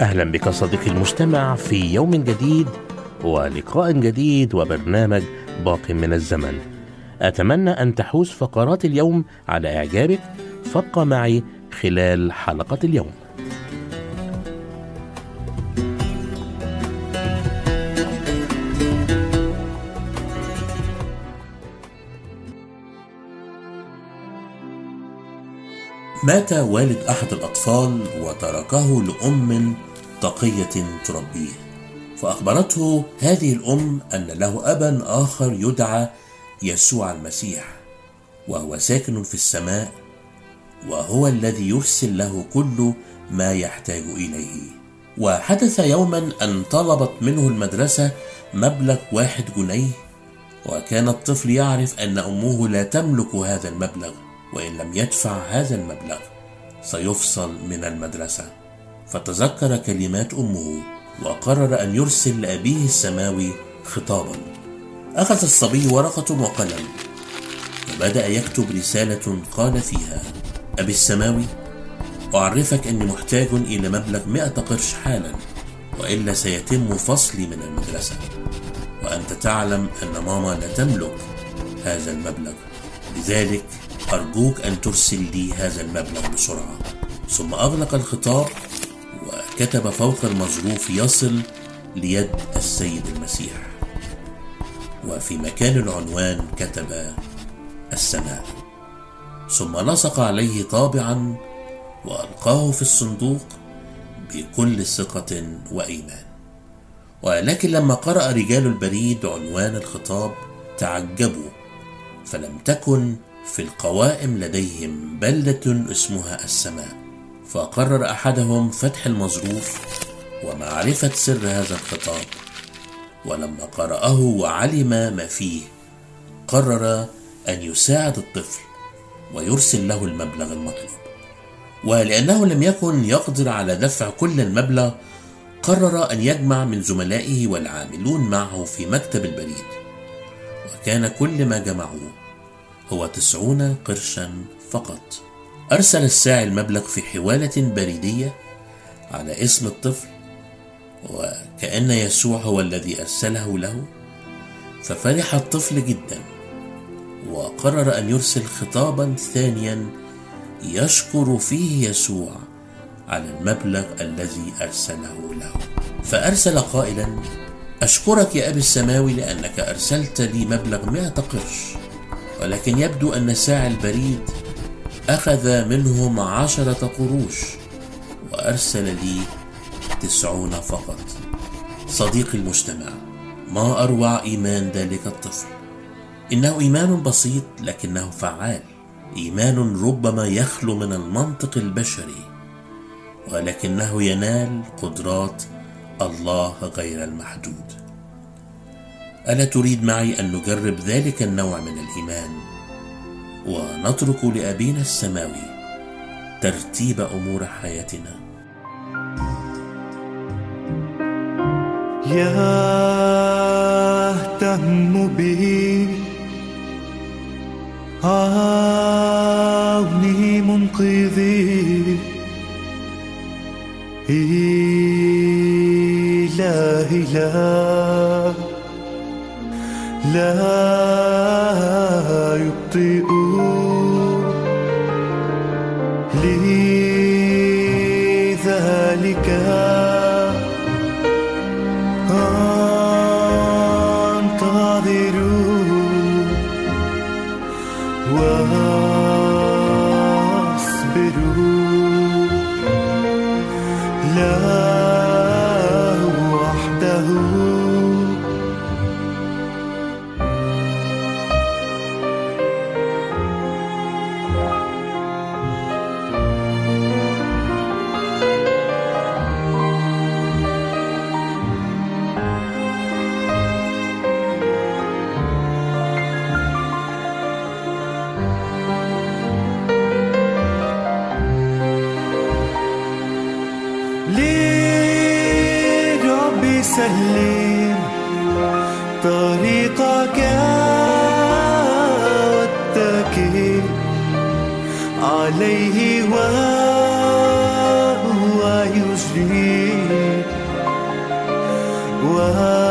أهلا بك صديقي المستمع في يوم جديد ولقاء جديد وبرنامج باق من الزمن. أتمنى أن تحوز فقرات اليوم على إعجابك. فابقى معي خلال حلقة اليوم. مات والد أحد الأطفال وتركه لأم تقية تربيه. فأخبرته هذه الأم أن له أبا آخر يدعى يسوع المسيح وهو ساكن في السماء وهو الذي يرسل له كل ما يحتاج إليه. وحدث يوما أن طلبت منه المدرسة مبلغ واحد جنيه وكان الطفل يعرف أن أمه لا تملك هذا المبلغ. وإن لم يدفع هذا المبلغ سيفصل من المدرسة. فتذكر كلمات أمه وقرر أن يرسل لأبيه السماوي خطابا. أخذ الصبي ورقة وقلم وبدا يكتب رسالة قال فيها أبي السماوي أعرفك أني محتاج إلى مبلغ مئة قرش حالا وإلا سيتم فصلي من المدرسة. وأنت تعلم أن ماما لا تملك هذا المبلغ. لذلك أرجوك أن ترسل لي هذا المبلغ بسرعة. ثم أغلق الخطاب وكتب فوق المظروف يصل ليد السيد المسيح. وفي مكان العنوان كتب السماء. ثم لصق عليه طابعا وألقاه في الصندوق بكل ثقة وإيمان. ولكن لما قرأ رجال البريد عنوان الخطاب تعجبوا فلم تكن في القوائم لديهم بلدة اسمها السماء فقرر أحدهم فتح المظروف ومعرفة سر هذا الخطاب. ولما قرأه وعلم ما فيه قرر أن يساعد الطفل ويرسل له المبلغ المطلوب. ولأنه لم يكن يقدر على دفع كل المبلغ قرر أن يجمع من زملائه والعاملون معه في مكتب البريد. وكان كل ما جمعوه هو تسعون قرشا فقط. أرسل الساعي المبلغ في حوالة بريدية على اسم الطفل وكأن يسوع هو الذي أرسله له. ففرح الطفل جدا وقرر أن يرسل خطابا ثانيا يشكر فيه يسوع على المبلغ الذي أرسله له. فأرسل قائلا أشكرك يا أبي السماوي لأنك أرسلت لي مبلغ مئة قرش. ولكن يبدو أن ساعي البريد أخذ منهم عشرة قروش وأرسل لي تسعون فقط. صديقي المجتمع ما أروع إيمان ذلك الطفل؟ إنه إيمان بسيط لكنه فعال إيمان ربما يخلو من المنطق البشري ولكنه ينال قدرات الله غير المحدود. ألا تريد معي أن نجرب ذلك النوع من الإيمان؟ ونترك لأبينا السماوي ترتيب أمور حياتنا. يهتم بي. عوني منقذي. إلهي لا لا يبطئ سلم طريقك واتكل عليه وهو يجري. وهو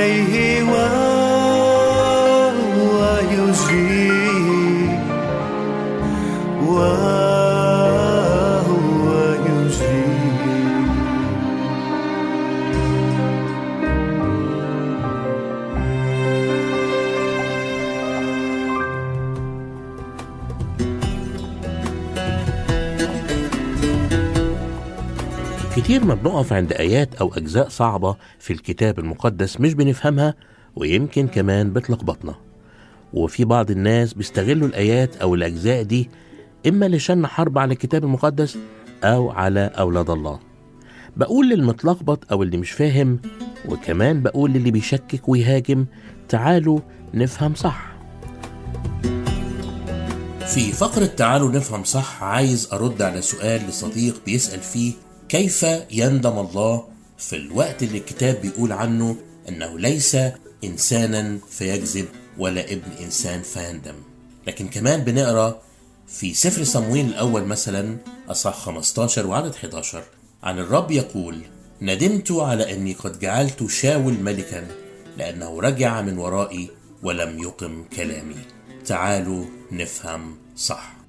عليه وهو كتير ما بنقف عند آيات أو أجزاء صعبة في الكتاب المقدس مش بنفهمها ويمكن كمان بتلخبطنا. وفي بعض الناس بيستغلوا الآيات أو الأجزاء دي إما لشن حرب على الكتاب المقدس أو على أولاد الله. بقول للمتلخبط أو اللي مش فاهم وكمان بقول للي بيشكك ويهاجم تعالوا نفهم صح. في فقرة تعالوا نفهم صح عايز أرد على سؤال لصديق بيسأل فيه كيف يندم الله في الوقت اللي الكتاب بيقول عنه أنه ليس إنسانا فيكذب ولا ابن إنسان فيندم. لكن كمان بنقرأ في سفر صمويل الأول مثلا أصح 15 وعدد 11 عن الرب يقول ندمت على أني قد جعلت شاول ملكا لأنه رجع من ورائي ولم يقم كلامي. تعالوا نفهم صح.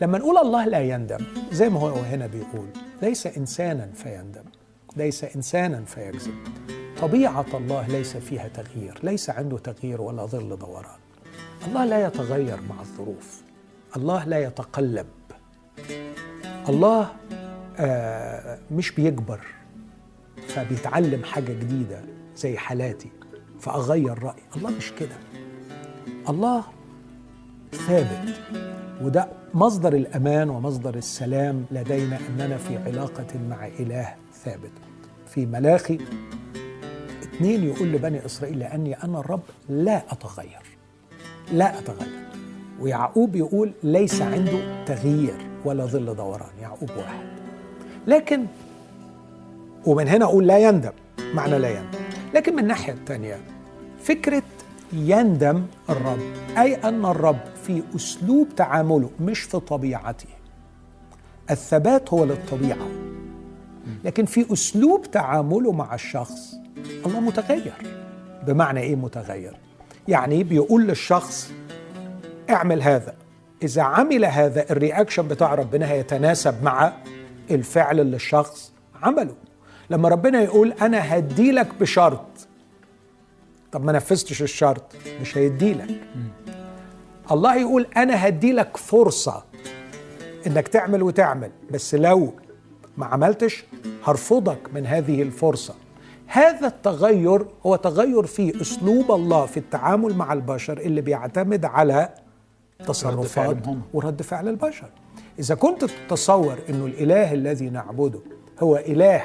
لما نقول الله لا يندم زي ما هو هنا بيقول ليس إنسانا فيندم ليس إنسانا فيكذب. طبيعة الله ليس فيها تغيير ليس عنده تغيير ولا ظل دوران. الله لا يتغير مع الظروف الله لا يتقلب. الله آه مش بيكبر فبيتعلم حاجة جديدة زي حالاتي فأغير رأيي. الله مش كده. الله ثابت. وده مصدر الأمان ومصدر السلام لدينا أننا في علاقة مع إله ثابت. في ملاخي اتنين يقول لبني إسرائيل لأني أنا الرب لا أتغير. لا أتغير. ويعقوب يقول ليس عنده تغيير ولا ظل دوران. يعقوب واحد. لكن ومن هنا أقول لا يندم. معنى لا يندم. لكن من الناحية الثانية فكرة يندم الرب. أي أن الرب في أسلوب تعامله مش في طبيعته. الثبات هو للطبيعة. لكن في أسلوب تعامله مع الشخص الله متغير. بمعنى إيه متغير؟ يعني بيقول للشخص اعمل هذا. إذا عمل هذا الرياكشن بتاع ربنا هيتناسب مع الفعل اللي الشخص عمله. لما ربنا يقول أنا هديلك بشرط طب ما نفذتش الشرط مش هيديلك الله يقول أنا هديلك فرصة إنك تعمل وتعمل بس لو ما عملتش هرفضك من هذه الفرصة. هذا التغير هو تغير في أسلوب الله في التعامل مع البشر اللي بيعتمد على تصرفات. ورد فعل البشر. إذا كنت تتصور إنه الإله الذي نعبده هو إله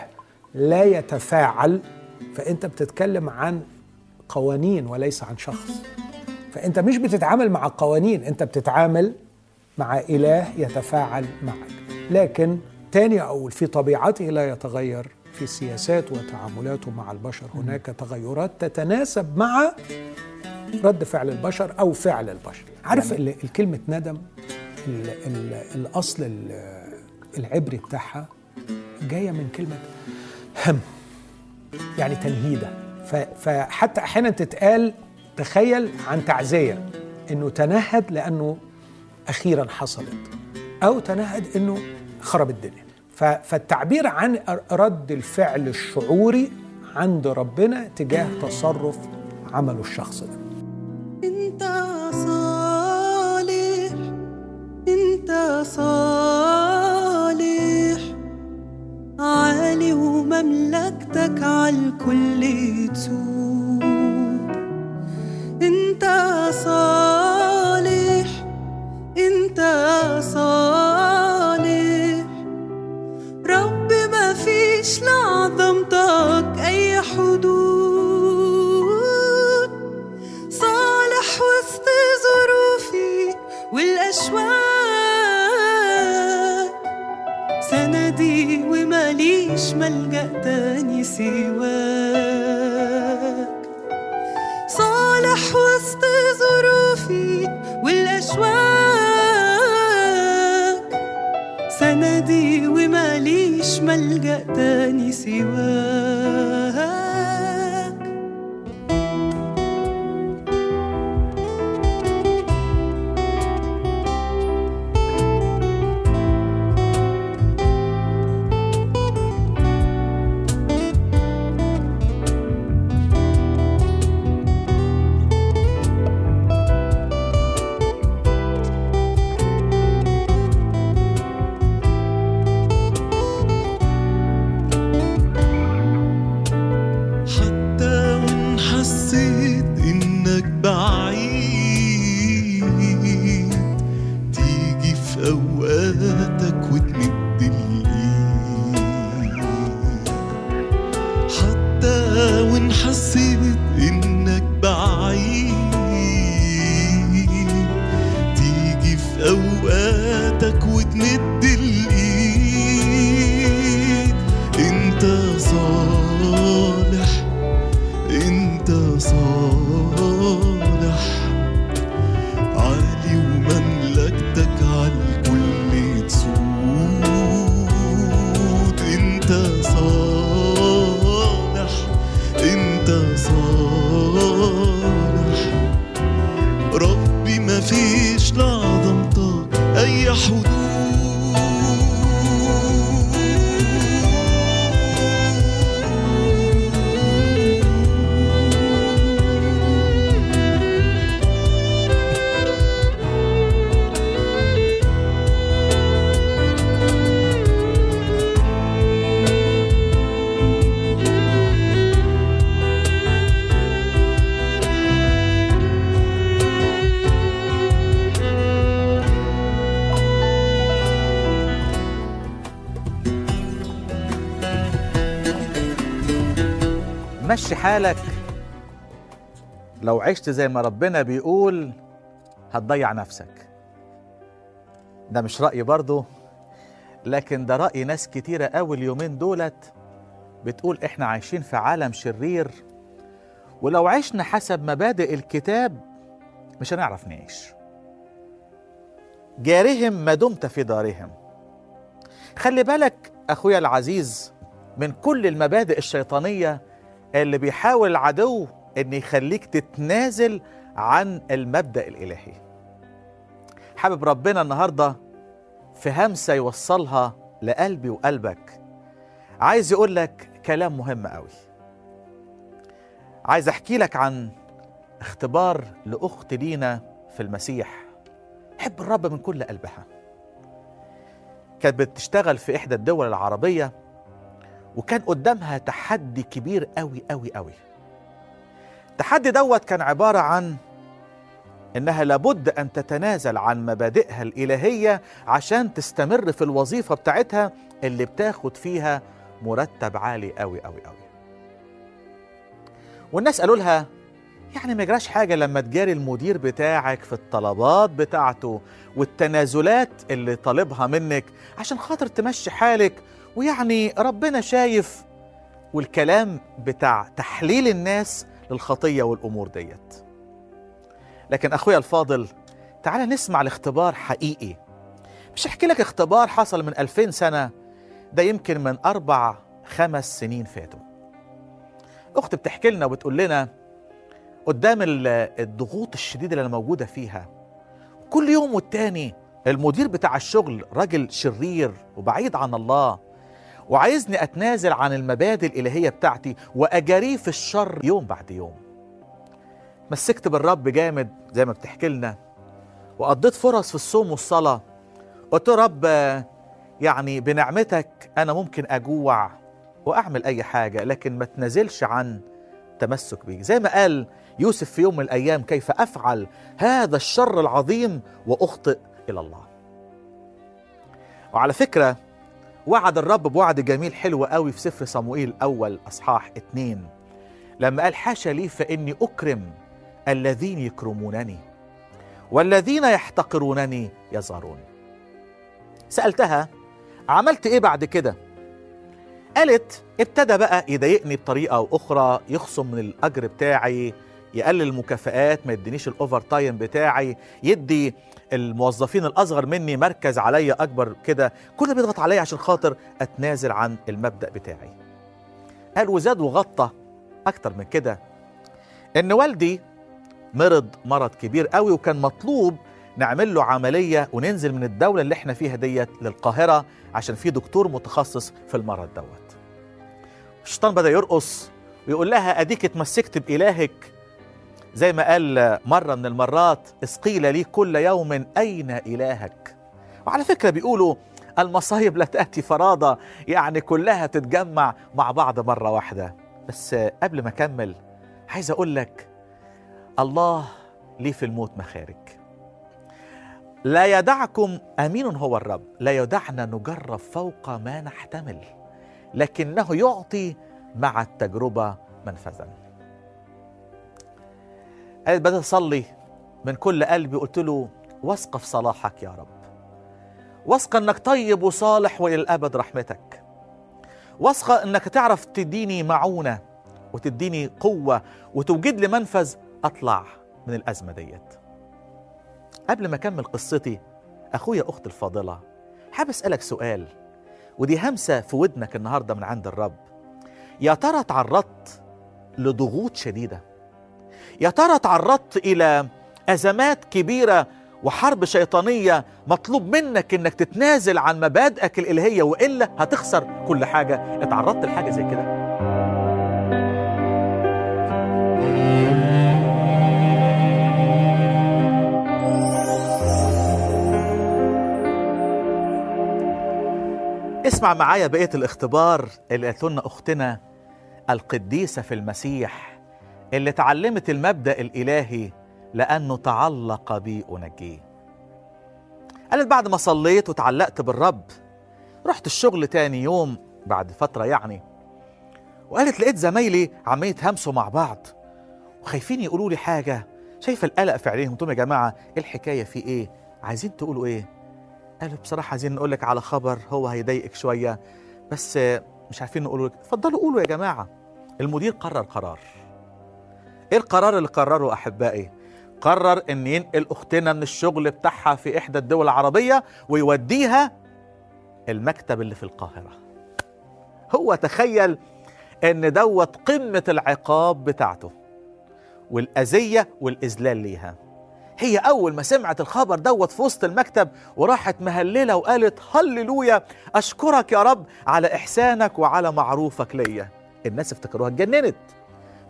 لا يتفاعل فأنت بتتكلم عن قوانين وليس عن شخص. فأنت مش بتتعامل مع قوانين أنت بتتعامل مع إله يتفاعل معك. لكن تاني أقول في طبيعته لا يتغير في سياسات وتعاملاته مع البشر. هناك تغيرات تتناسب مع رد فعل البشر أو فعل البشر. عارف يعني الكلمة ندم؟ ال ال الأصل ال- العبري بتاعها جاية من كلمة هم يعني تنهيدة. فحتى أحيانا تتقال تخيل عن تعزية إنه تنهد لأنه أخيرا حصلت أو تنهد إنه خرب الدنيا. فالتعبير عن رد الفعل الشعوري عند ربنا تجاه تصرف عمله الشخص ده. إنت صالح إنت صالح. عالي ومملكتك عالكل تسوق انت صالح انت صالح. رب ما فيش لعظمتك أي حدود. صالح وسط ظروفي والأشواق. سندي وماليش ملجأ تاني سواك؟ صالح وسط ظروفي والأشواق سندي وماليش ملجأ تاني سواك. لعظمتك مشي حالك. لو عشت زي ما ربنا بيقول هتضيع نفسك. ده مش رأيي برضو لكن ده رأي ناس كتيرة قوي اليومين دولت بتقول إحنا عايشين في عالم شرير. ولو عشنا حسب مبادئ الكتاب مش هنعرف نعيش. جارهم ما دمت في دارهم. خلي بالك أخويا العزيز من كل المبادئ الشيطانية اللي بيحاول العدو إن يخليك تتنازل عن المبدأ الإلهي. حابب ربنا النهاردة في همسة يوصلها لقلبي وقلبك. عايز يقول لك كلام مهم قوي. عايز أحكي لك عن اختبار لأخت لينا في المسيح. حب الرب من كل قلبها. كانت بتشتغل في إحدى الدول العربية. وكان قدامها تحدي كبير قوي قوي قوي. التحدي دوت كان عبارة عن إنها لابد أن تتنازل عن مبادئها الإلهية عشان تستمر في الوظيفة بتاعتها اللي بتاخد فيها مرتب عالي قوي قوي قوي. والناس قالوا لها يعني ما يجراش حاجة لما تجاري المدير بتاعك في الطلبات بتاعته والتنازلات اللي طالبها منك عشان خاطر تمشي حالك ويعني ربنا شايف والكلام بتاع تحليل الناس للخطية والأمور ديت. لكن أخويا الفاضل تعال نسمع لاختبار حقيقي. مش احكي لك اختبار حصل من 2000 سنة ده يمكن من أربع خمس سنين فاتوا. أخت بتحكي لنا وبتقول لنا قدام ال- الضغوط الشديدة اللي أنا موجودة فيها كل يوم والتاني المدير بتاع الشغل راجل شرير وبعيد عن الله وعايزني أتنازل عن المبادئ الإلهية بتاعتي وأجاريه في الشر يوم بعد يوم. مسكت بالرب جامد زي ما بتحكي لنا وقضيت فرص في الصوم والصلاة. قلت له رب يعني بنعمتك أنا ممكن أجوع وأعمل أي حاجة لكن ما تنازلش عن تمسك بيك زي ما قال يوسف في يوم من الأيام كيف أفعل هذا الشر العظيم وأخطئ إلى الله. وعلى فكرة وعد الرب بوعد جميل حلو قوي في سفر صموئيل الأول أصحاح اتنين. لما قال حاشا لي فإني أكرم الذين يكرمونني والذين يحتقرونني يظهرون. سألتها عملت إيه بعد كده؟ قالت ابتدى بقى يضايقني بطريقة أو أخرى يخصم من الأجر بتاعي يقلل المكافآت ما يدينيش ال overtime بتاعي يدي الموظفين الأصغر مني مركز عليا أكبر كده. كل ده بيضغط عليا عشان خاطر أتنازل عن المبدأ بتاعي. قال وزاد وغطى أكتر من كده. إن والدي مرض مرض كبير قوي وكان مطلوب نعمل له عملية وننزل من الدولة اللي إحنا فيها ديت للقاهرة عشان في دكتور متخصص في المرض دوت. الشيطان بدأ يرقص ويقول لها أديك اتمسكت بإلهك زي ما قال مرة من المرات اسقيل لي كل يوم أين إلهك؟ وعلى فكرة بيقولوا المصايب لا تأتي فرادى يعني كلها تتجمع مع بعض مرة واحدة. بس قبل ما أكمل عايز أقول لك الله ليه في الموت مخارج؟ لا يدعكم أمين هو الرب لا يدعنا نجرب فوق ما نحتمل لكنه يعطي مع التجربة منفذا قالت بدأت أصلي من كل قلبي قلت له واثقة في صلاحك يا رب. واثقة إنك طيب وصالح وإلى الأبد رحمتك. واثقة إنك تعرف تديني معونة وتديني قوة وتوجد لي منفذ أطلع من الأزمة ديت. قبل ما أكمل قصتي أخويا أخت الفاضلة حابب أسألك سؤال ودي همسة في ودنك النهاردة من عند الرب. يا ترى تعرضت لضغوط شديدة؟ يا ترى تعرضت إلى أزمات كبيرة وحرب شيطانية مطلوب منك إنك تتنازل عن مبادئك الإلهية وإلا هتخسر كل حاجة؟ اتعرضت لحاجة زي كده؟ اسمع معايا بقية الاختبار اللي قالت لنا أختنا القديسة في المسيح. اللي اتعلمت المبدأ الإلهي لأنه تعلق بي أنجيه. قالت بعد ما صليت وتعلقت بالرب رحت الشغل تاني يوم بعد فترة يعني وقالت لقيت زمايلي عمالين يتهمسوا مع بعض وخايفين يقولوا لي حاجة شايفة القلق في عينيهم. لهم يا جماعة إيه الحكاية؟ في إيه؟ عايزين تقولوا إيه؟ قالوا بصراحة عايزين نقول لك على خبر هو هيضايقك شوية بس مش عارفين نقوله لك. اتفضلوا قولوا يا جماعة. المدير قرر قرار. إيه القرار اللي قرره أحبائي؟ قرر إن ينقل أختنا من الشغل بتاعها في إحدى الدول العربية ويوديها المكتب اللي في القاهرة. هو تخيل إن دوت قمة العقاب بتاعته والأذية والإذلال ليها. هي أول ما سمعت الخبر دوت في وسط المكتب وراحت مهللة وقالت هللويا أشكرك يا رب على إحسانك وعلى معروفك ليا. الناس افتكروها اتجننت.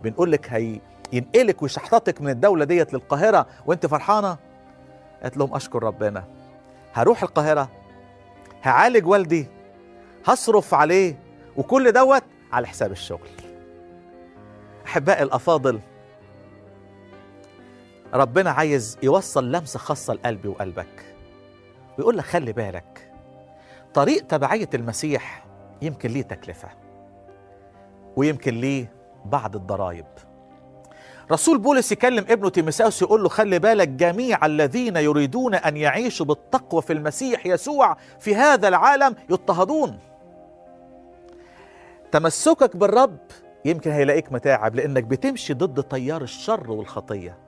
بنقول لك هي ينقلك ويشحططك من الدولة ديت للقاهرة وأنت فرحانة؟ قالت لهم أشكر ربنا. هروح القاهرة هعالج والدي هصرف عليه وكل دوت على حساب الشغل. أحبائي الأفاضل ربنا عايز يوصل لمسة خاصة لقلبي وقلبك. ويقول لك خلي بالك طريق تبعية المسيح يمكن ليه تكلفة ويمكن ليه بعض الضرائب. رسول بولس يكلم ابنه تيموثاوس يقول له خلي بالك جميع الذين يريدون أن يعيشوا بالتقوى في المسيح يسوع في هذا العالم يضطهدون. تمسكك بالرب يمكن هيلاقيك متاعب لأنك بتمشي ضد تيار الشر والخطية.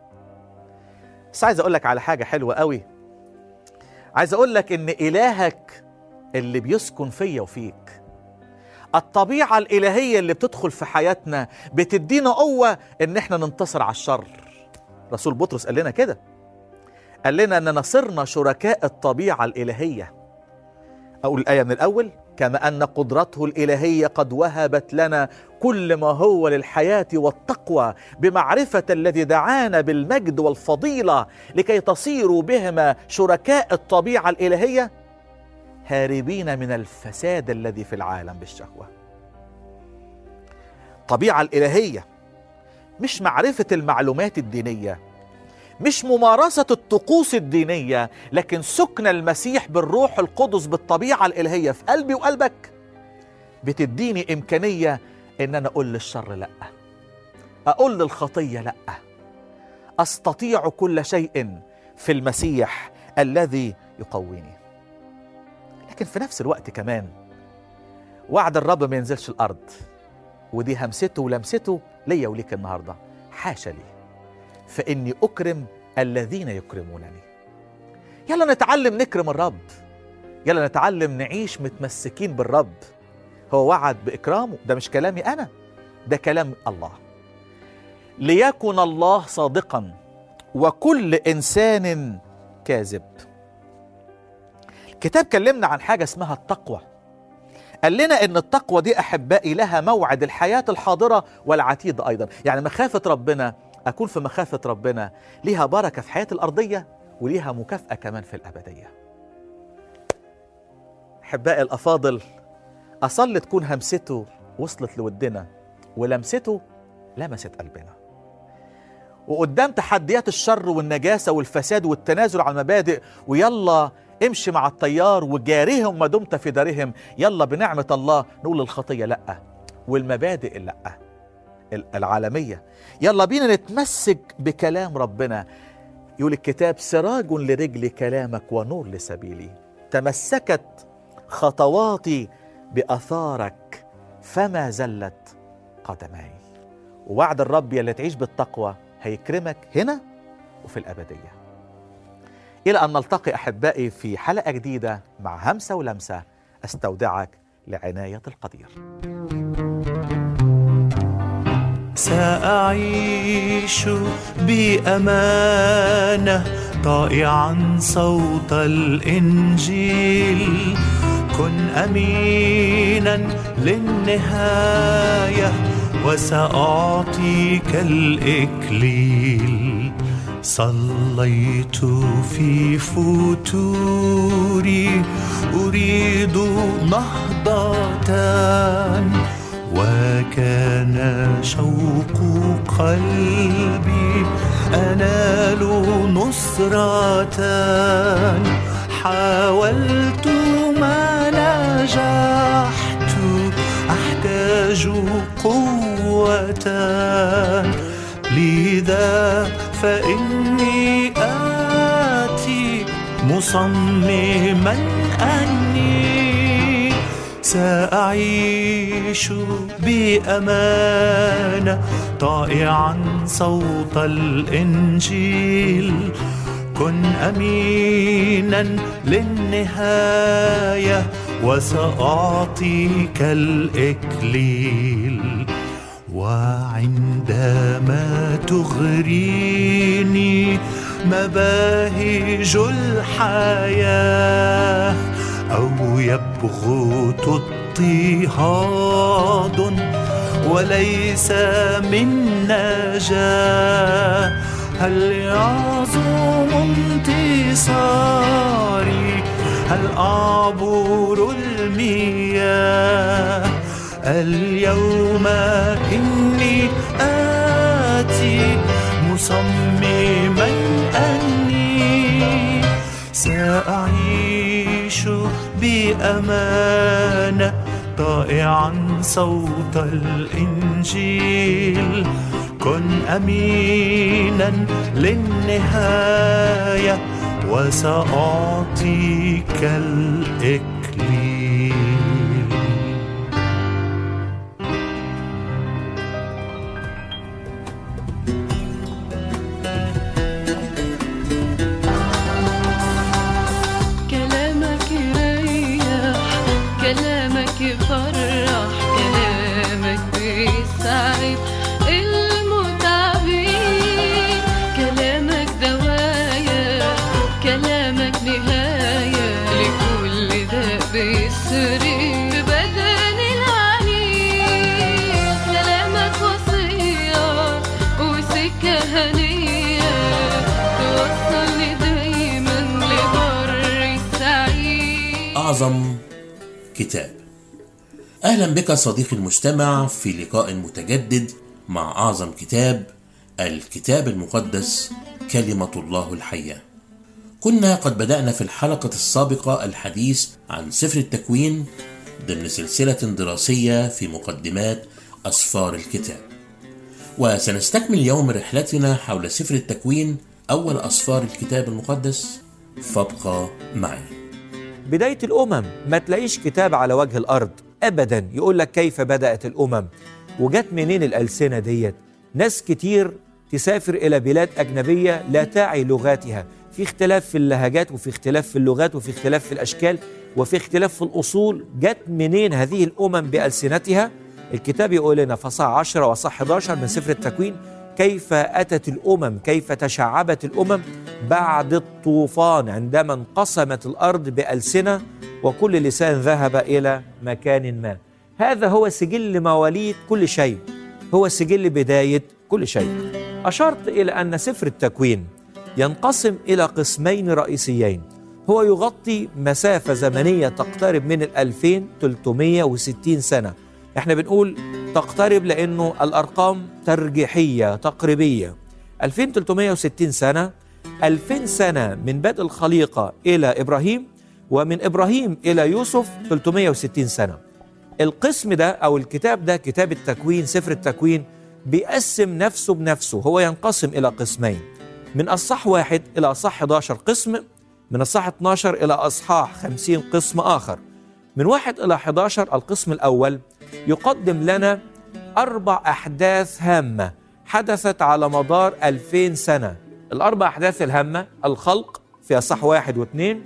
بس عايز أقول لك على حاجة حلوة قوي. عايز أقول لك إن إلهك اللي بيسكن فيا وفيك الطبيعة الإلهية اللي بتدخل في حياتنا بتدينا قوة إن إحنا ننتصر على الشر. رسول بطرس قال لنا كده. قال لنا إننا صرنا شركاء الطبيعة الإلهية. أقول الآية من الأول. كما أن قدرته الإلهية قد وهبت لنا كل ما هو للحياة والتقوى بمعرفة الذي دعانا بالمجد والفضيلة لكي تصيروا بهما شركاء الطبيعة الإلهية. هاربين من الفساد الذي في العالم بالشهوة. الطبيعه الإلهية مش معرفة المعلومات الدينية مش ممارسة الطقوس الدينية لكن سكن المسيح بالروح القدس بالطبيعة الإلهية في قلبي وقلبك بتديني إمكانية إن أنا أقول للشر لأ أقول للخطية لأ أستطيع كل شيء في المسيح الذي يقويني. لكن في نفس الوقت كمان. وعد الرب ما ينزلش الأرض. ودي همسته ولمسته ليا وليك النهارده. حاشا لي. فإني أكرم الذين يكرمونني. يلا نتعلم نكرم الرب. يلا نتعلم نعيش متمسكين بالرب. هو وعد بإكرامه. ده مش كلامي أنا. ده كلام الله. ليكن الله صادقا. وكل إنسان كاذب. الكتاب كلمنا عن حاجة اسمها التقوى. قال لنا إن التقوى دي أحبائي لها موعد الحياة الحاضرة والعتيد أيضا. يعني مخافة ربنا أكون في مخافة ربنا. ليها بركة في حياتي الأرضية وليها مكافأة كمان في الأبدية. أحبائي الأفاضل أصلي تكون همسته وصلت لودنا ولمسته لمست قلبنا. وقدام تحديات الشر والنجاسة والفساد والتنازل عن المبادئ ويلا امشي مع التيار وجاريهم ما دمت في دارهم. يلا بنعمة الله نقول الخطيه لأ والمبادئ لأ العالمية. يلا بينا نتمسك بكلام ربنا. يقول الكتاب سراج لرجل كلامك ونور لسبيلي. تمسكت خطواتي بأثارك فما زلت قدماي. ووعد الرب يلي تعيش بالتقوى هيكرمك هنا وفي الأبدية. إلى أن نلتقي أحبائي في حلقة جديدة مع همسة ولمسة. أستودعك لعناية القدير. سأعيش بأمانة طائعا صوت الإنجيل. كن أمينا للنهاية وسأعطيك الإكليل. صليت في فتوري أريد نهضة وكان شوق قلبي أنال نصرة. حاولت ما نجحت أحتاج قوة لذا فإني آتي مصمما أني سأعيش بأمانة طائعا صوت الإنجيل. كن أمينا للنهاية وسأعطيك الإكليل. وعندما تغريني مباهج الحياة أو يبغت اضطهاد وليس من نجاة. هل يعظم انتصاري؟ هل أعبر المياه؟ اليوم إني آتي مصمما أني سأعيش بأمانة طائعا صوت الإنجيل. كن أمينا للنهاية وسأعطيك الإكليل كتاب. أهلا بك صديقي المستمع في لقاء متجدد مع أعظم كتاب الكتاب المقدس كلمة الله الحية. كنا قد بدأنا في الحلقة السابقة الحديث عن سفر التكوين ضمن سلسلة دراسية في مقدمات أسفار الكتاب. وسنستكمل اليوم رحلتنا حول سفر التكوين أول أسفار الكتاب المقدس. فابقى معي. بداية الأمم ما تلاقيش كتاب على وجه الأرض أبدا. يقول لك كيف بدأت الأمم. وجت منين الألسنة ديت؟ ناس كتير تسافر إلى بلاد أجنبية لا تعي لغاتها. في اختلاف في اللهجات وفي اختلاف في اللغات وفي اختلاف في الأشكال وفي اختلاف في الأصول. جت منين هذه الأمم بألسنتها؟ الكتاب يقول لنا فصح 10 وصح 11 من سفر التكوين. كيف أتت الأمم كيف تشعبت الأمم بعد الطوفان عندما انقسمت الأرض بألسنة وكل لسان ذهب إلى مكان ما. هذا هو سجل مواليد كل شيء. هو سجل بداية كل شيء. أشرت إلى أن سفر التكوين ينقسم إلى قسمين رئيسيين. هو يغطي مسافة زمنية تقترب من ال 2360 سنة. إحنا بنقول تقترب لأنه الأرقام ترجيحية تقريبية. 2360 سنة 2000 سنة من بدء الخليقة إلى إبراهيم ومن إبراهيم إلى يوسف 360 سنة. القسم ده أو الكتاب ده كتاب التكوين سفر التكوين بيقسم نفسه بنفسه. هو ينقسم إلى قسمين. من أصح واحد إلى أصح 11 قسم من أصح 12 إلى أصحاح 50 قسم آخر. من واحد إلى 11 القسم الأول يقدم لنا أربع أحداث هامة حدثت على مدار 2000 سنة. الأربع أحداث الهامة الخلق في أصح واحد واثنين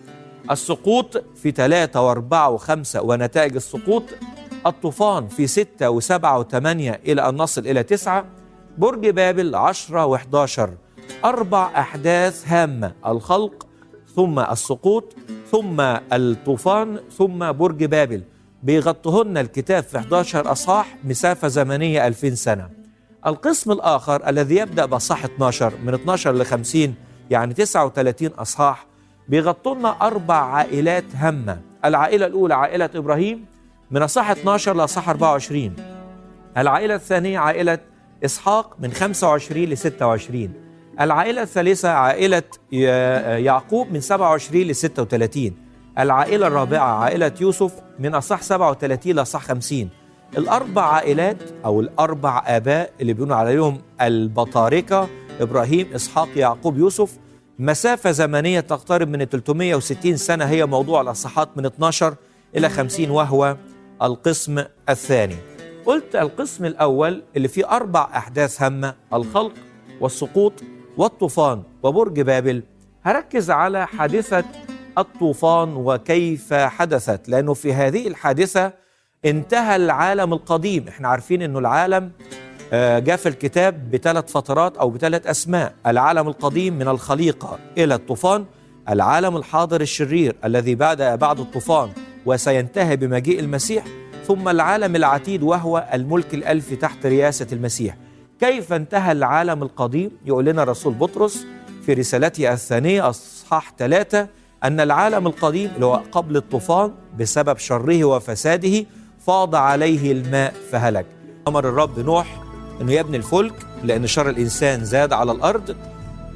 السقوط في ثلاثة وأربعة وخمسة ونتائج السقوط الطوفان في ستة وسبعة وثمانية إلى أن نصل إلى تسعة برج بابل عشرة وحداشر أربع أحداث هامة الخلق ثم السقوط ثم الطوفان ثم برج بابل. بيغطهن الكتاب في 11 أصحاح مسافة زمنية 2000 سنة. القسم الآخر الذي يبدأ بأصحاح 12 من 12 ل 50 يعني 39 أصحاح بيغطونا أربع عائلات هامة. العائلة الأولى عائلة إبراهيم من أصحاح 12 لأصحاح 24 العائلة الثانية عائلة إسحاق من 25 ل 26 العائلة الثالثة عائلة يعقوب من 27 ل 36 العائلة الرابعة عائلة يوسف من أصح 37 لأصح 50 الأربع عائلات أو الأربع آباء اللي بيقولوا عليهم البطاركة إبراهيم إسحاق يعقوب يوسف. مسافة زمنية تقترب من 360 سنة هي موضوع الأصحاحات من 12 إلى 50 وهو القسم الثاني. قلت القسم الأول اللي فيه أربع أحداث هامة الخلق والسقوط والطوفان وبرج بابل. هركز على حادثة الطوفان وكيف حدثت؟ لأنه في هذه الحادثة انتهى العالم القديم. إحنا عارفين أنه العالم آه، جاء في الكتاب بثلاث فترات أو بثلاث أسماء. العالم القديم من الخليقة إلى الطوفان. العالم الحاضر الشرير الذي بدأ بعد الطوفان وسينتهي بمجيء المسيح. ثم العالم العتيد وهو الملك الألفي تحت رئاسة المسيح. كيف انتهى العالم القديم؟ يقول لنا رسول بطرس في رسالته الثانية أصحاح ثلاثة أن العالم القديم اللي هو قبل الطوفان بسبب شره وفساده فاض عليه الماء فهلك. أمر الرب نوح أنه يبني الفلك لأن شر الإنسان زاد على الأرض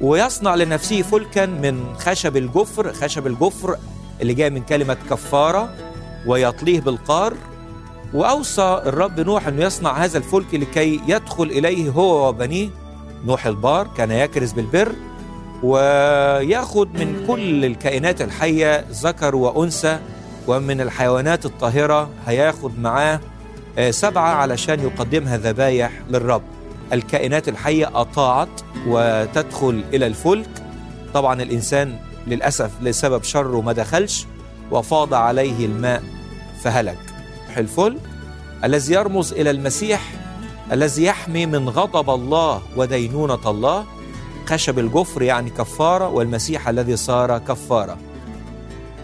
ويصنع لنفسه فلكا من خشب الجفر خشب الجفر اللي جاي من كلمة كفارة ويطليه بالقار. وأوصى الرب نوح أنه يصنع هذا الفلك لكي يدخل إليه هو وبنيه نوح البار كان يكرز بالبر. وياخد من كل الكائنات الحية ذكر وأنثى ومن الحيوانات الطاهرة هياخد معاه آه، سبعة علشان يقدمها ذبايح للرب. الكائنات الحية أطاعت وتدخل إلى الفلك. طبعا الإنسان للأسف لسبب شره ما دخلش وفاض عليه الماء فهلك. الفلك الذي يرمز إلى المسيح الذي يحمي من غضب الله ودينونة الله خشب الجفر يعني كفارة والمسيح الذي صار كفارة.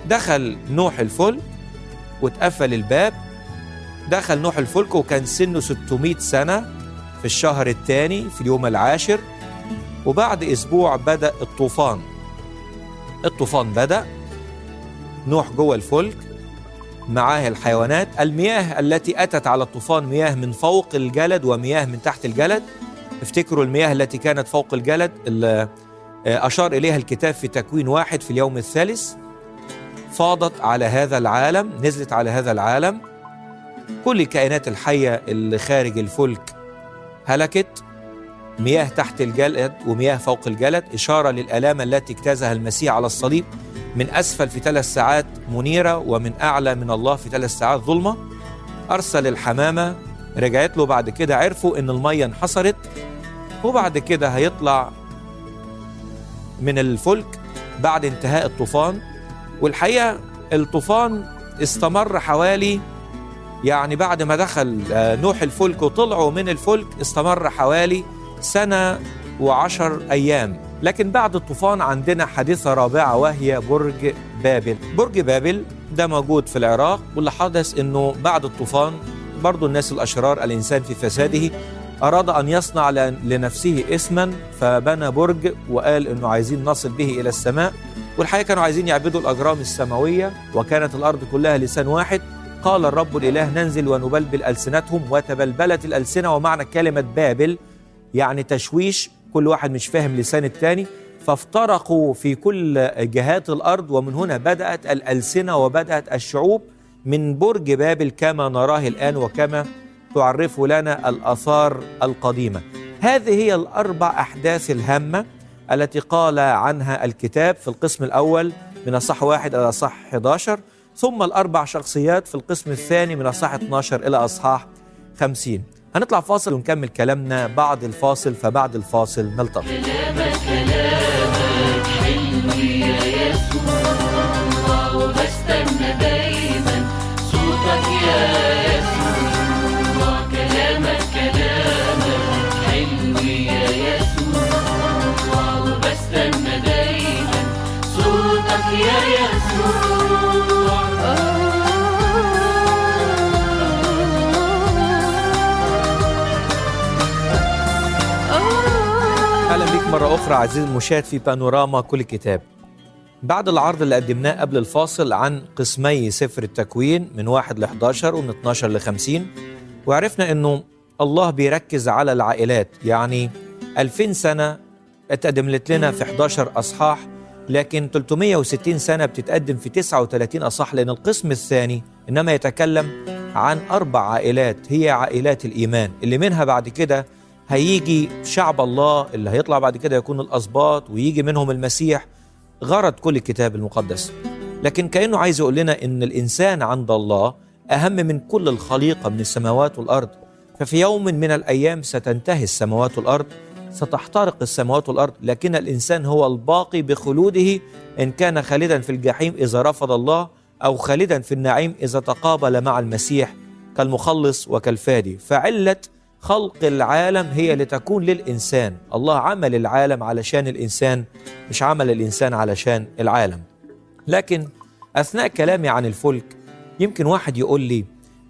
دخل نوح الفلك واتقفل الباب. دخل نوح الفلك وكان سنه 600 سنة في الشهر الثاني في اليوم العاشر. وبعد أسبوع بدأ الطوفان. الطوفان بدأ. نوح جوه الفلك معاه الحيوانات. المياه التي أتت على الطوفان مياه من فوق الجلد ومياه من تحت الجلد. افتكروا المياه التي كانت فوق الجلد اللي أشار إليها الكتاب في تكوين واحد في اليوم الثالث. فاضت على هذا العالم نزلت على هذا العالم. كل الكائنات الحية اللي خارج الفلك هلكت. مياه تحت الجلد ومياه فوق الجلد إشارة للآلام التي اجتازها المسيح على الصليب. من أسفل في ثلاث ساعات منيرة ومن أعلى من الله في ثلاث ساعات ظلمة. أرسل الحمامة رجعت له بعد كده عرفوا إن المية انحصرت وبعد كده هيطلع من الفلك بعد انتهاء الطوفان. والحقيقة الطوفان استمر حوالي يعني بعد ما دخل آه، نوح الفلك وطلعوا من الفلك استمر حوالي سنة وعشر أيام. لكن بعد الطوفان عندنا حادثة رابعة وهي برج بابل. برج بابل ده موجود في العراق واللي حدث أنه بعد الطوفان برضو الناس الأشرار الإنسان في فساده أراد أن يصنع لنفسه اسما فبنى برج وقال أنه عايزين نصل به إلى السماء. والحقيقة كانوا عايزين يعبدوا الأجرام السماوية وكانت الأرض كلها لسان واحد. قال الرب الإله ننزل ونبلبل ألسنتهم وتبلبلت الألسنة ومعنى كلمة بابل يعني تشويش كل واحد مش فاهم لسان التاني. فافترقوا في كل جهات الأرض ومن هنا بدأت الألسنة وبدأت الشعوب من برج بابل كما نراه الآن وكما تعرف لنا الآثار القديمة. هذه هي الأربع أحداث الهامة التي قال عنها الكتاب في القسم الأول من أصح واحد إلى أصح 11 ثم الأربع شخصيات في القسم الثاني من أصح 12 إلى أصحاح 50 هنطلع فاصل ونكمل كلامنا بعد الفاصل فبعد الفاصل نلتقي. مرة أخرى عزيزي المشاهد في بانوراما كل كتاب. بعد العرض اللي قدمناه قبل الفاصل عن قسمي سفر التكوين من 1 ل 11 ومن 12 ل 50 وعرفنا إنه الله بيركز على العائلات. يعني 2000 سنة اتقدمت لنا في 11 أصحاح لكن 360 سنة بتتقدم في 39 أصحاح لأن القسم الثاني إنما يتكلم عن أربع عائلات هي عائلات الإيمان. اللي منها بعد كده هيجي شعب الله اللي هيطلع بعد كده يكون الأسباط ويجي منهم المسيح. غرض كل الكتاب المقدس. لكن كأنه عايز يقول لنا إن الإنسان عند الله أهم من كل الخليقة من السماوات والأرض. ففي يوم من الأيام ستنتهي السماوات والأرض ستحترق السماوات والأرض لكن الإنسان هو الباقي بخلوده إن كان خالدا في الجحيم إذا رفض الله أو خالدا في النعيم إذا تقابل مع المسيح كالمخلص وكالفادي. فعلة خلق العالم هي لتكون للإنسان. الله عمل العالم علشان الإنسان مش عمل الإنسان علشان العالم. لكن أثناء كلامي عن الفلك يمكن واحد يقول لي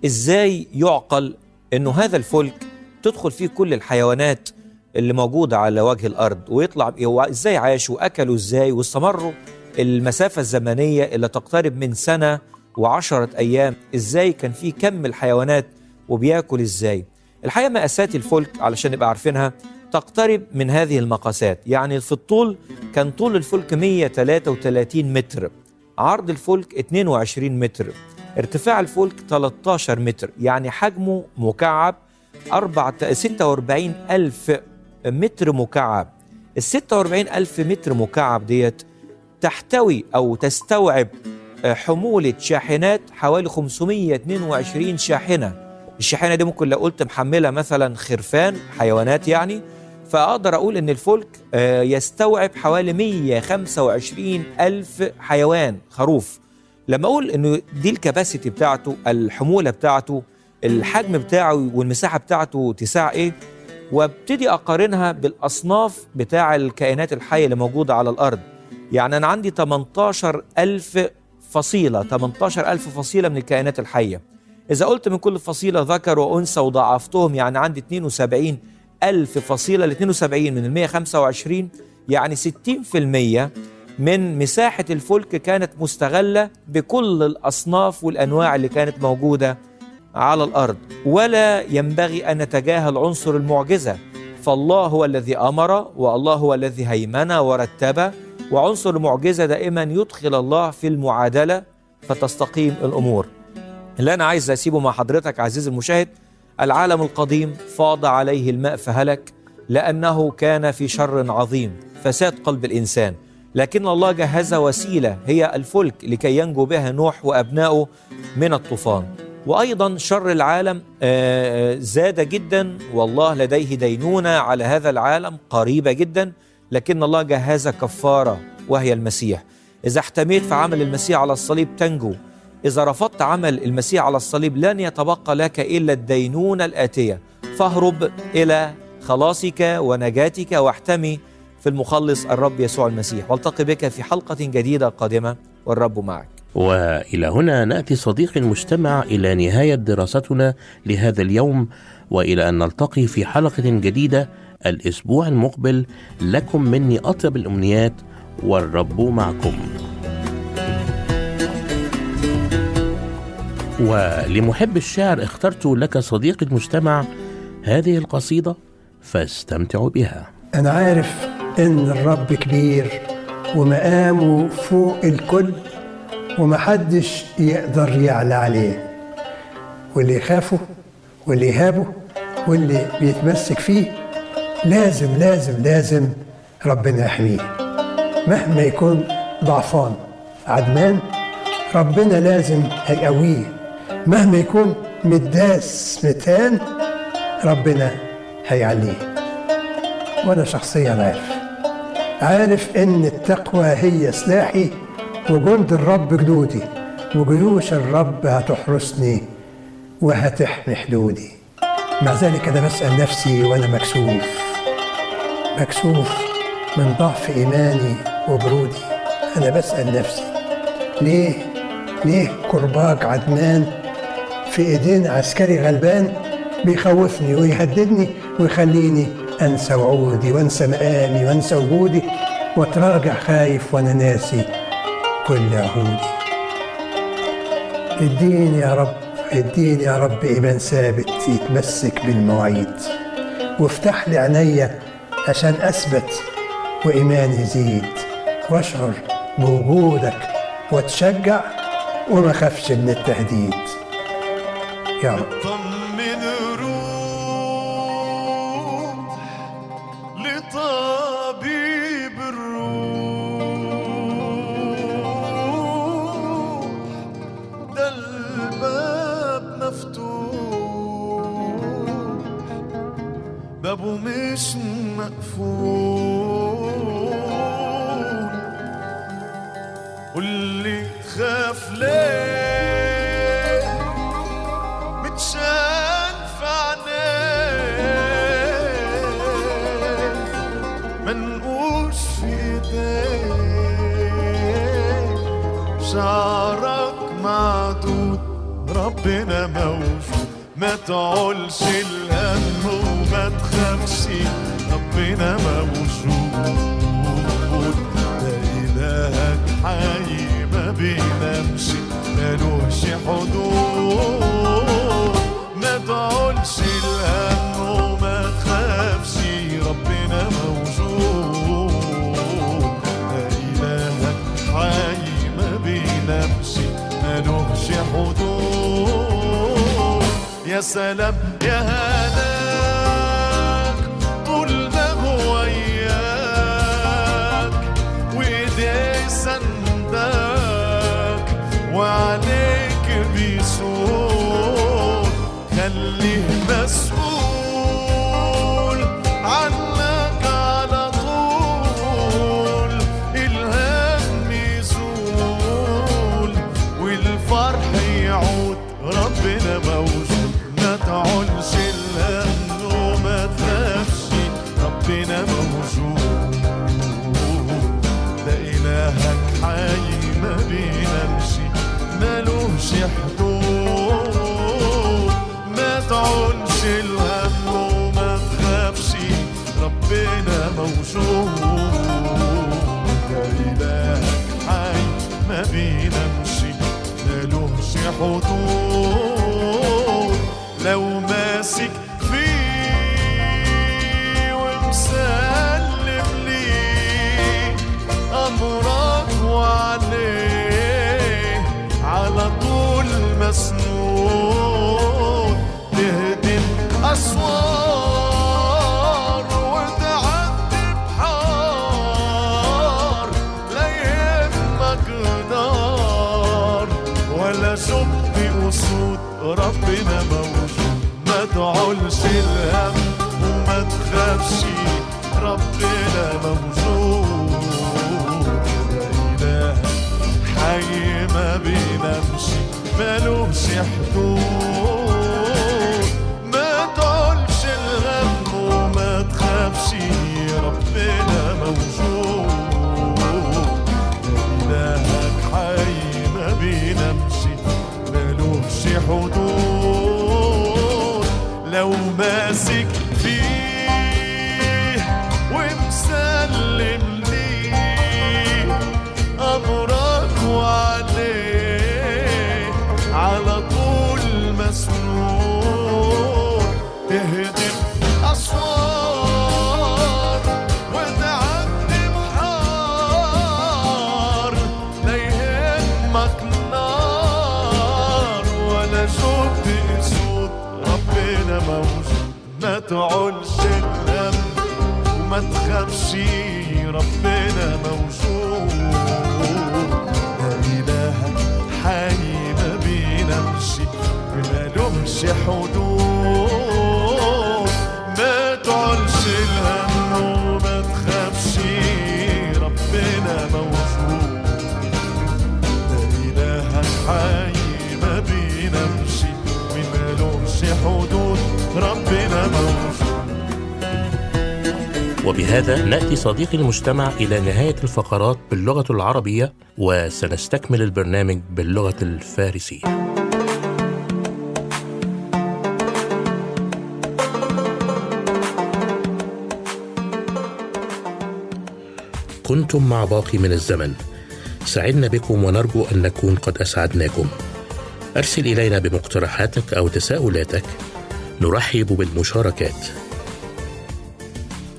إزاي يعقل أنه هذا الفلك تدخل فيه كل الحيوانات اللي موجودة على وجه الأرض ويطلع إزاي عاشوا وأكلوا إزاي واستمروا؟ المسافة الزمنية اللي تقترب من سنة وعشرة أيام إزاي كان في كم الحيوانات وبياكل إزاي؟ الحقيقة مقاسات الفلك علشان نبقى عارفينها تقترب من هذه المقاسات. يعني في الطول كان طول الفلك 133 متر عرض الفلك 22 متر ارتفاع الفلك 13 متر يعني حجمه مكعب 4 46 ألف متر مكعب. ال 46 ألف متر مكعب ديت تحتوي أو تستوعب حمولة شاحنات حوالي 522 شاحنة. الشاحنة دي ممكن لو قلت محملة مثلا خرفان حيوانات يعني فأقدر أقول إن الفلك آه، يستوعب حوالي 125 ألف حيوان خروف. لما أقول إنه دي الكباسيتي بتاعته الحمولة بتاعته الحجم بتاعه والمساحة بتاعته تساع إيه وابتدي أقارنها بالأصناف بتاع الكائنات الحية اللي موجودة على الأرض. يعني أنا عندي 18 ألف فصيلة 18 ألف فصيلة من الكائنات الحية. إذا قلت من كل فصيلة ذكر وأنثى وضاعفتهم يعني عندي 72 ألف فصيلة ل 72 من ال 125 يعني 60% من مساحة الفلك كانت مستغلة بكل الأصناف والأنواع اللي كانت موجودة على الأرض. ولا ينبغي أن نتجاهل عنصر المعجزة. فالله هو الذي أمر والله هو الذي هيمن ورتب وعنصر المعجزة دائما يدخل الله في المعادلة فتستقيم الأمور. اللي أنا عايز أسيبه مع حضرتك عزيزي المشاهد العالم القديم فاض عليه الماء فهلك لأنه كان في شر عظيم فساد قلب الإنسان. لكن الله جهز وسيلة هي الفلك لكي ينجو بها نوح وأبنائه من الطوفان. وأيضا شر العالم آه، زاد جدا والله لديه دينونة على هذا العالم قريبة جدا لكن الله جهز كفارة وهي المسيح. إذا احتميت في عمل المسيح على الصليب تنجو إذا رفضت عمل المسيح على الصليب لن يتبقى لك إلا الدينونة الآتية. فاهرب إلى خلاصك ونجاتك واحتمي في المخلص الرب يسوع المسيح. والتقي بك في حلقة جديدة قادمة والرب معك. وإلى هنا نأتي صديقي المجتمع إلى نهاية دراستنا لهذا اليوم وإلى أن نلتقي في حلقة جديدة الأسبوع المقبل. لكم مني أطيب الأمنيات والرب معكم. ولمحب الشعر اخترت لك صديقي المجتمع هذه القصيدة فاستمتعوا بها. أنا عارف إن الرب كبير ومقامه فوق الكل ومحدش يقدر يعلى عليه. واللي يخافه واللي يهابه واللي بيتمسك فيه لازم لازم لازم ربنا يحميه. مهما يكون ضعفان عدمان ربنا لازم هيقويه. مهما يكون متداس متهان ربنا هيعليه. وأنا شخصيا عارف. عارف إن التقوى هي سلاحي وجند الرب جنودي وجيوش الرب هتحرسني وهتحمي حدودي. مع ذلك أنا بسأل نفسي وأنا مكسوف. مكسوف من ضعف إيماني وبرودي أنا بسأل نفسي ليه؟ ليه كرباج عدنان في إيدين عسكري غلبان بيخوفني ويهددني ويخليني أنسى وعودي وأنسى مقامي وأنسى وجودي وأتراجع خايف وأنا ناسي كل عهودي. اديني يا رب اديني يا رب إيمان ثابت يتمسك بالمواعيد. وافتح لي عينيا عشان أثبت وايماني يزيد. واشعر بوجودك واتشجع وما أخافش من التهديد. يا رب. طمن روح لطبيب الروح. ده الباب مفتوح بابه مش مقفول. واللي تخاف ليه؟ شعرك معدود ربنا موجود. ما تعولش الهم وما تخافش ربنا موجود. ده إلهك حي ما بينامش ملوش حدود. ما تعولش الهم وما تخافش ربنا موجود حدود يا سلام يا هناك طول ما هو وياك وايديه سندك وعليك بيسود خليه مسؤول. تعولش الهم وما تخافش ربنا موجود. ده إلهك حي ما بينامش ملوش حدود. ما تعولش الهم وما تخافش. ربنا موجود. ده إلهك حي ما بينامش ملوش حدود. تخافش ربنا موجود ده إله حي ما بينامش ملوش حدود ما تعولش الهم وما تخافش وبهذا نأتي صديقي المجتمع إلى نهاية الفقرات باللغة العربية وسنستكمل البرنامج باللغة الفارسية. كنتم مع باقي من الزمن. سعدنا بكم ونرجو أن نكون قد أسعدناكم. أرسل إلينا بمقترحاتك أو تساؤلاتك. نرحب بالمشاركات.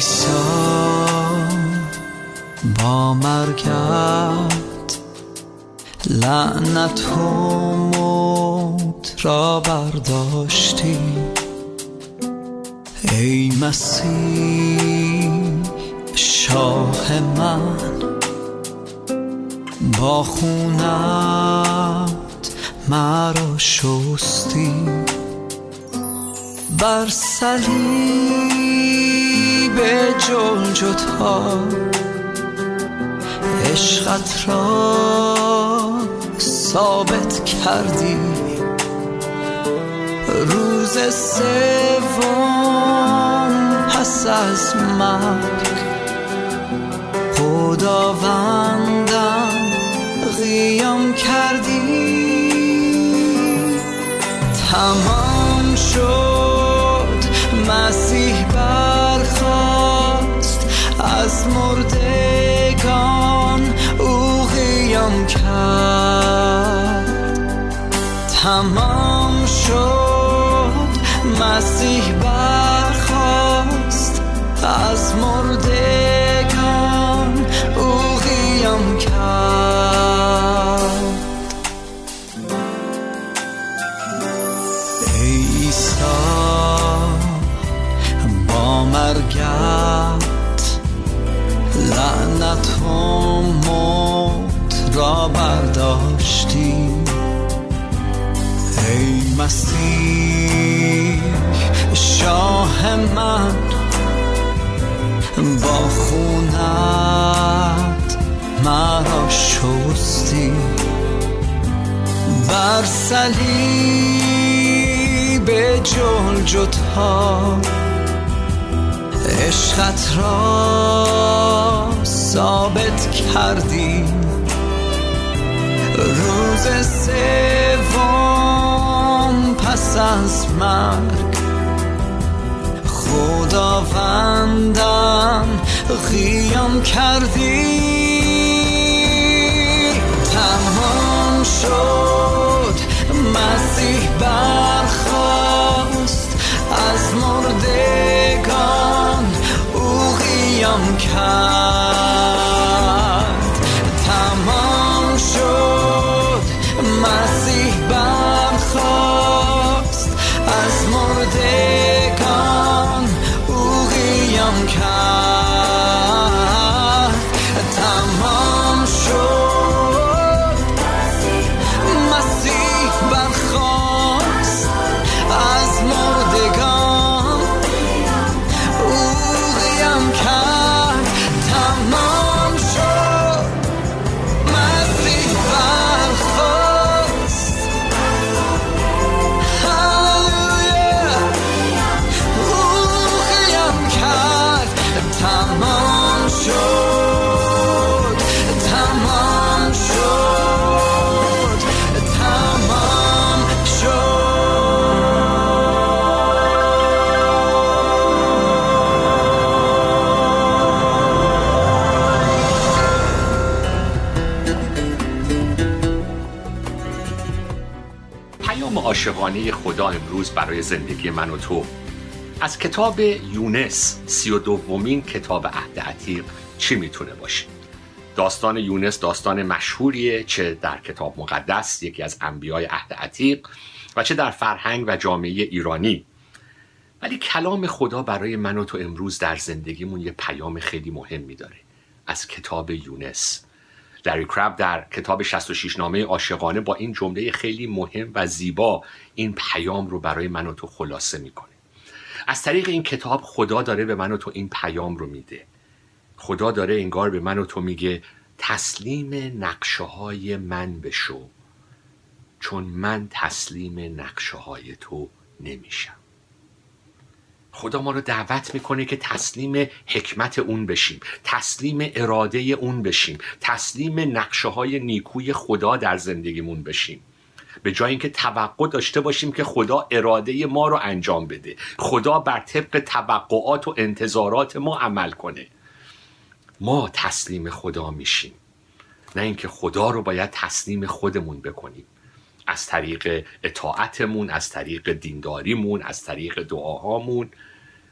عیسی با مرگت لعنت و موت را برداشتی. ای مسیح شاه من با خونت مرا شستی. بر صلیب جلجتا عشقت را ثابت کردی. روز سوم پس از مرگ خداوندم قیام کردی. تمام شد. hamam shor شاه من با خونت مرا شستی. بر صلیب جلجتا عشقت را ثابت کردی. روز سوم پس از مرگ خداوندم قیام کردی. تمام شد مسیح برخواست از مردگان او قیام کرد. تمام شد مسیح برخواست عاشقانه خدا امروز برای زندگی من و تو. از کتاب یونس سی و دومین کتاب عهد عتیق چی می‌تونه باشه؟ داستان یونس داستان مشهوریه چه در کتاب مقدس یکی از انبیای عهد عتیق و چه در فرهنگ و جامعه ایرانی. ولی کلام خدا برای من و تو امروز در زندگیمون یه پیام خیلی مهمی داره از کتاب یونس. لری کرب در کتاب 66 نامه عاشقانه با این جمله خیلی مهم و زیبا این پیام رو برای من و تو خلاصه می‌کنه. از طریق این کتاب خدا داره به من و تو این پیام رو میده. خدا داره انگار به من و تو میگه تسلیم نقشه های من بشو چون من تسلیم نقشه های تو نمیشم. خدا ما رو دعوت می‌کنه که تسلیم حکمت اون بشیم تسلیم اراده اون بشیم تسلیم نقشه های نیکوی خدا در زندگیمون بشیم. به جای اینکه توقع داشته باشیم که خدا اراده ما رو انجام بده. خدا بر طبق توقعات و انتظارات ما عمل کنه. ما تسلیم خدا میشیم. نه اینکه خدا رو باید تسلیم خودمون بکنیم. از طریق اطاعتمون از طریق دینداریمون از طریق دعاهامون.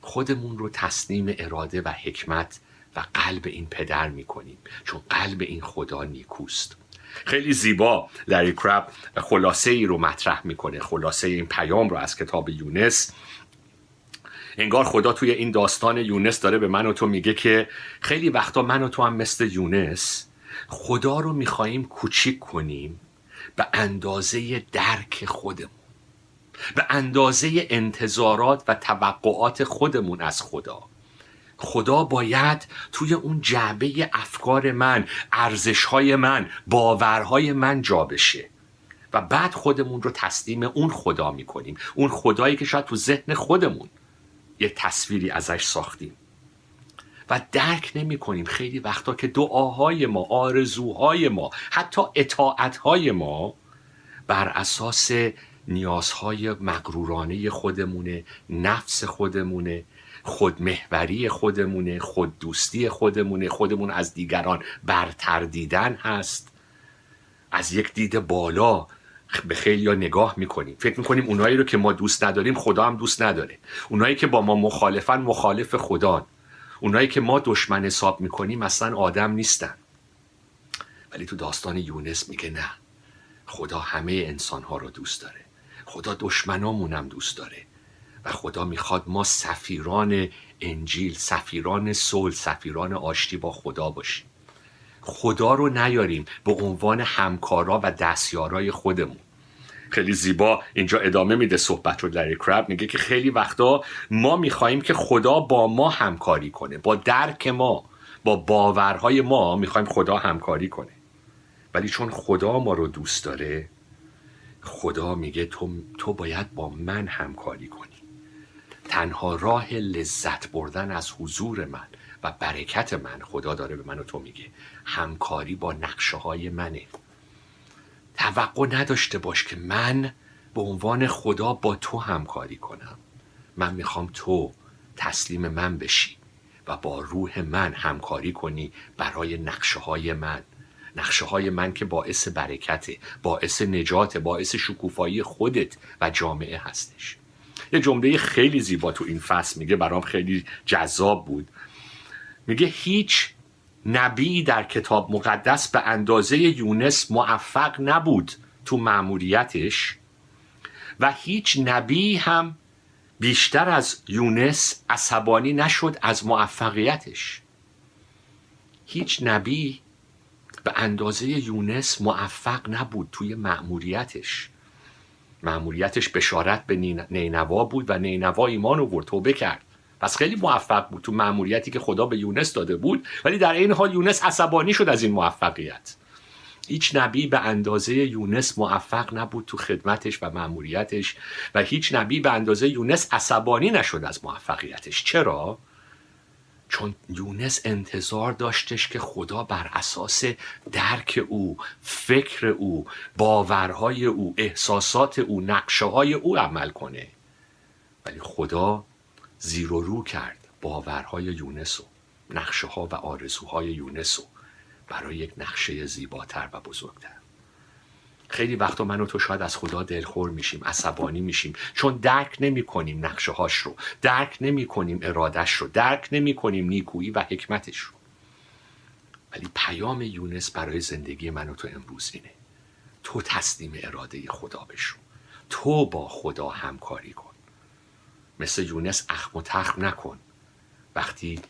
خودمون رو تسلیم اراده و حکمت و قلب این پدر می‌کنیم چون قلب این خدا نیکوست. خیلی زیبا لری کرب خلاصه ای رو مطرح می‌کنه خلاصه این پیام رو از کتاب یونس. انگار خدا توی این داستان یونس داره به من و تو میگه که خیلی وقتا من و تو هم مثل یونس خدا رو میخواییم کوچیک کنیم. به اندازه درک خودمون به اندازه انتظارات و توقعات خودمون از خدا. خدا باید توی اون جعبه افکار من ارزشهای من باورهای من جا بشه و بعد خودمون رو تسلیم اون خدا می‌کنیم. اون خدایی که شاید تو ذهن خودمون یه تصویری ازش ساختیم. و درک نمی کنیم خیلی وقتا که دعاهای ما آرزوهای ما حتی اطاعتهای ما بر اساس نیازهای مغرورانه خودمونه نفس خودمونه خودمحوری خودمونه خوددوستی خودمونه خودمون از دیگران برتر دیدن هست. از یک دید بالا به خیلی ها نگاه می‌کنیم. فکر می‌کنیم اونایی رو که ما دوست نداریم خدا هم دوست نداره. اونایی که با ما مخالفن مخالف خدان اونایی که ما دشمن حساب می‌کنیم اصلا آدم نیستن. ولی تو داستان یونس میگه نه. خدا همه انسان ها رو دوست داره. خدا دشمنامون هم دوست داره. و خدا می‌خواد ما سفیران انجیل سفیران صلح سفیران آشتی با خدا باشیم. خدا رو نیاریم به عنوان همکارا و دستیارای خودمون. خیلی زیبا اینجا ادامه میده صحبت رو لری کرب میگه که خیلی وقتا ما میخواییم که خدا با ما همکاری کنه. با درک ما با باورهای ما می‌خوایم خدا همکاری کنه. ولی چون خدا ما رو دوست داره خدا میگه تو, تو باید با من همکاری کنی. تنها راه لذت بردن از حضور من و برکت من خدا داره به من و تو میگه. همکاری با نقشه های منه. توقع نداشته باش که من به عنوان خدا با تو همکاری کنم. من می‌خوام تو تسلیم من بشی و با روح من همکاری کنی برای نقشه های من. نقشه های من که باعث برکته باعث نجات باعث شکوفایی خودت و جامعه هستش. یه جمله خیلی زیبا تو این فصل میگه برام خیلی جذاب بود. میگه هیچ نبی در کتاب مقدس به اندازه یونس موفق نبود تو مأموریتش و هیچ نبی هم بیشتر از یونس عصبانی نشد از موفقیتش. هیچ نبی به اندازه یونس موفق نبود توی مأموریتش مأموریتش بشارت به نینوا بود و نینوا ایمان آورد توبه کرد. پس خیلی موفق بود تو مأموریتی که خدا به یونس داده بود ولی در عین حال یونس عصبانی شد از این موفقیت. هیچ نبی به اندازه یونس موفق نبود تو خدمتش و مأموریتش و هیچ نبی به اندازه یونس عصبانی نشد از موفقیتش. چرا؟ چون یونس انتظار داشتش که خدا بر اساس درک او فکر او باورهای او احساسات او نقشه های او عمل کنه. ولی خدا زیر و رو کرد باورهای یونس و نقشه ها و آرزوهای یونس برای یک نقشه زیباتر و بزرگتر. خیلی وقتا من و تو شاید از خدا دلخور میشیم عصبانی میشیم چون درک نمی کنیم نقشه هاش رو درک نمی کنیم ارادش رو درک نمی کنیم نیکویی و حکمتش رو. ولی پیام یونس برای زندگی من و تو امروز اینه. تو تسلیم اراده خدا بشو. تو با خدا همکاری کن. مثل یونس اخم و تخم نکن. وقتی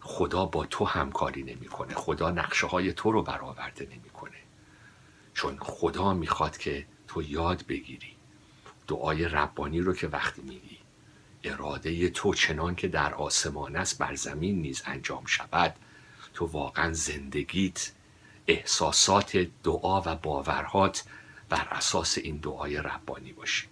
خدا با تو همکاری نمی‌کنه خدا نقشه های تو رو برآورده نمی‌کنه. چون خدا می‌خواد که تو یاد بگیری. دعای ربانی رو که وقتی میگی اراده تو چنان که در آسمان است بر زمین نیز انجام شود. تو واقعا زندگیت احساسات دعا و باورهات بر اساس این دعای ربانی باشه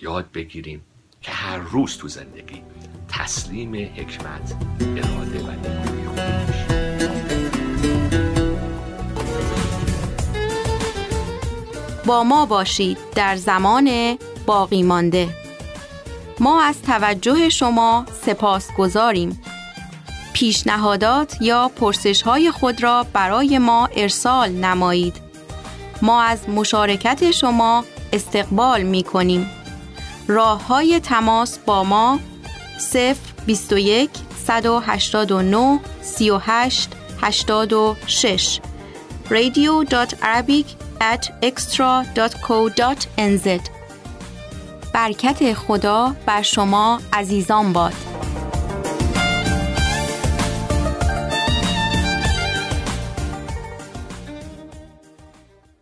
یاد بگیریم که هر روز تو زندگی تسلیم حکمت اراده و نیکویی خود با ما باشید در زمان باقی مانده. ما از توجه شما سپاسگزاریم. پیشنهادات یا پرسش های خود را برای ما ارسال نمایید. ما از مشارکت شما استقبال می کنیم راه های تماس با ما 0 189 38 86 radio.arabic at extra.co.nz برکت خدا بر شما عزیزان باد.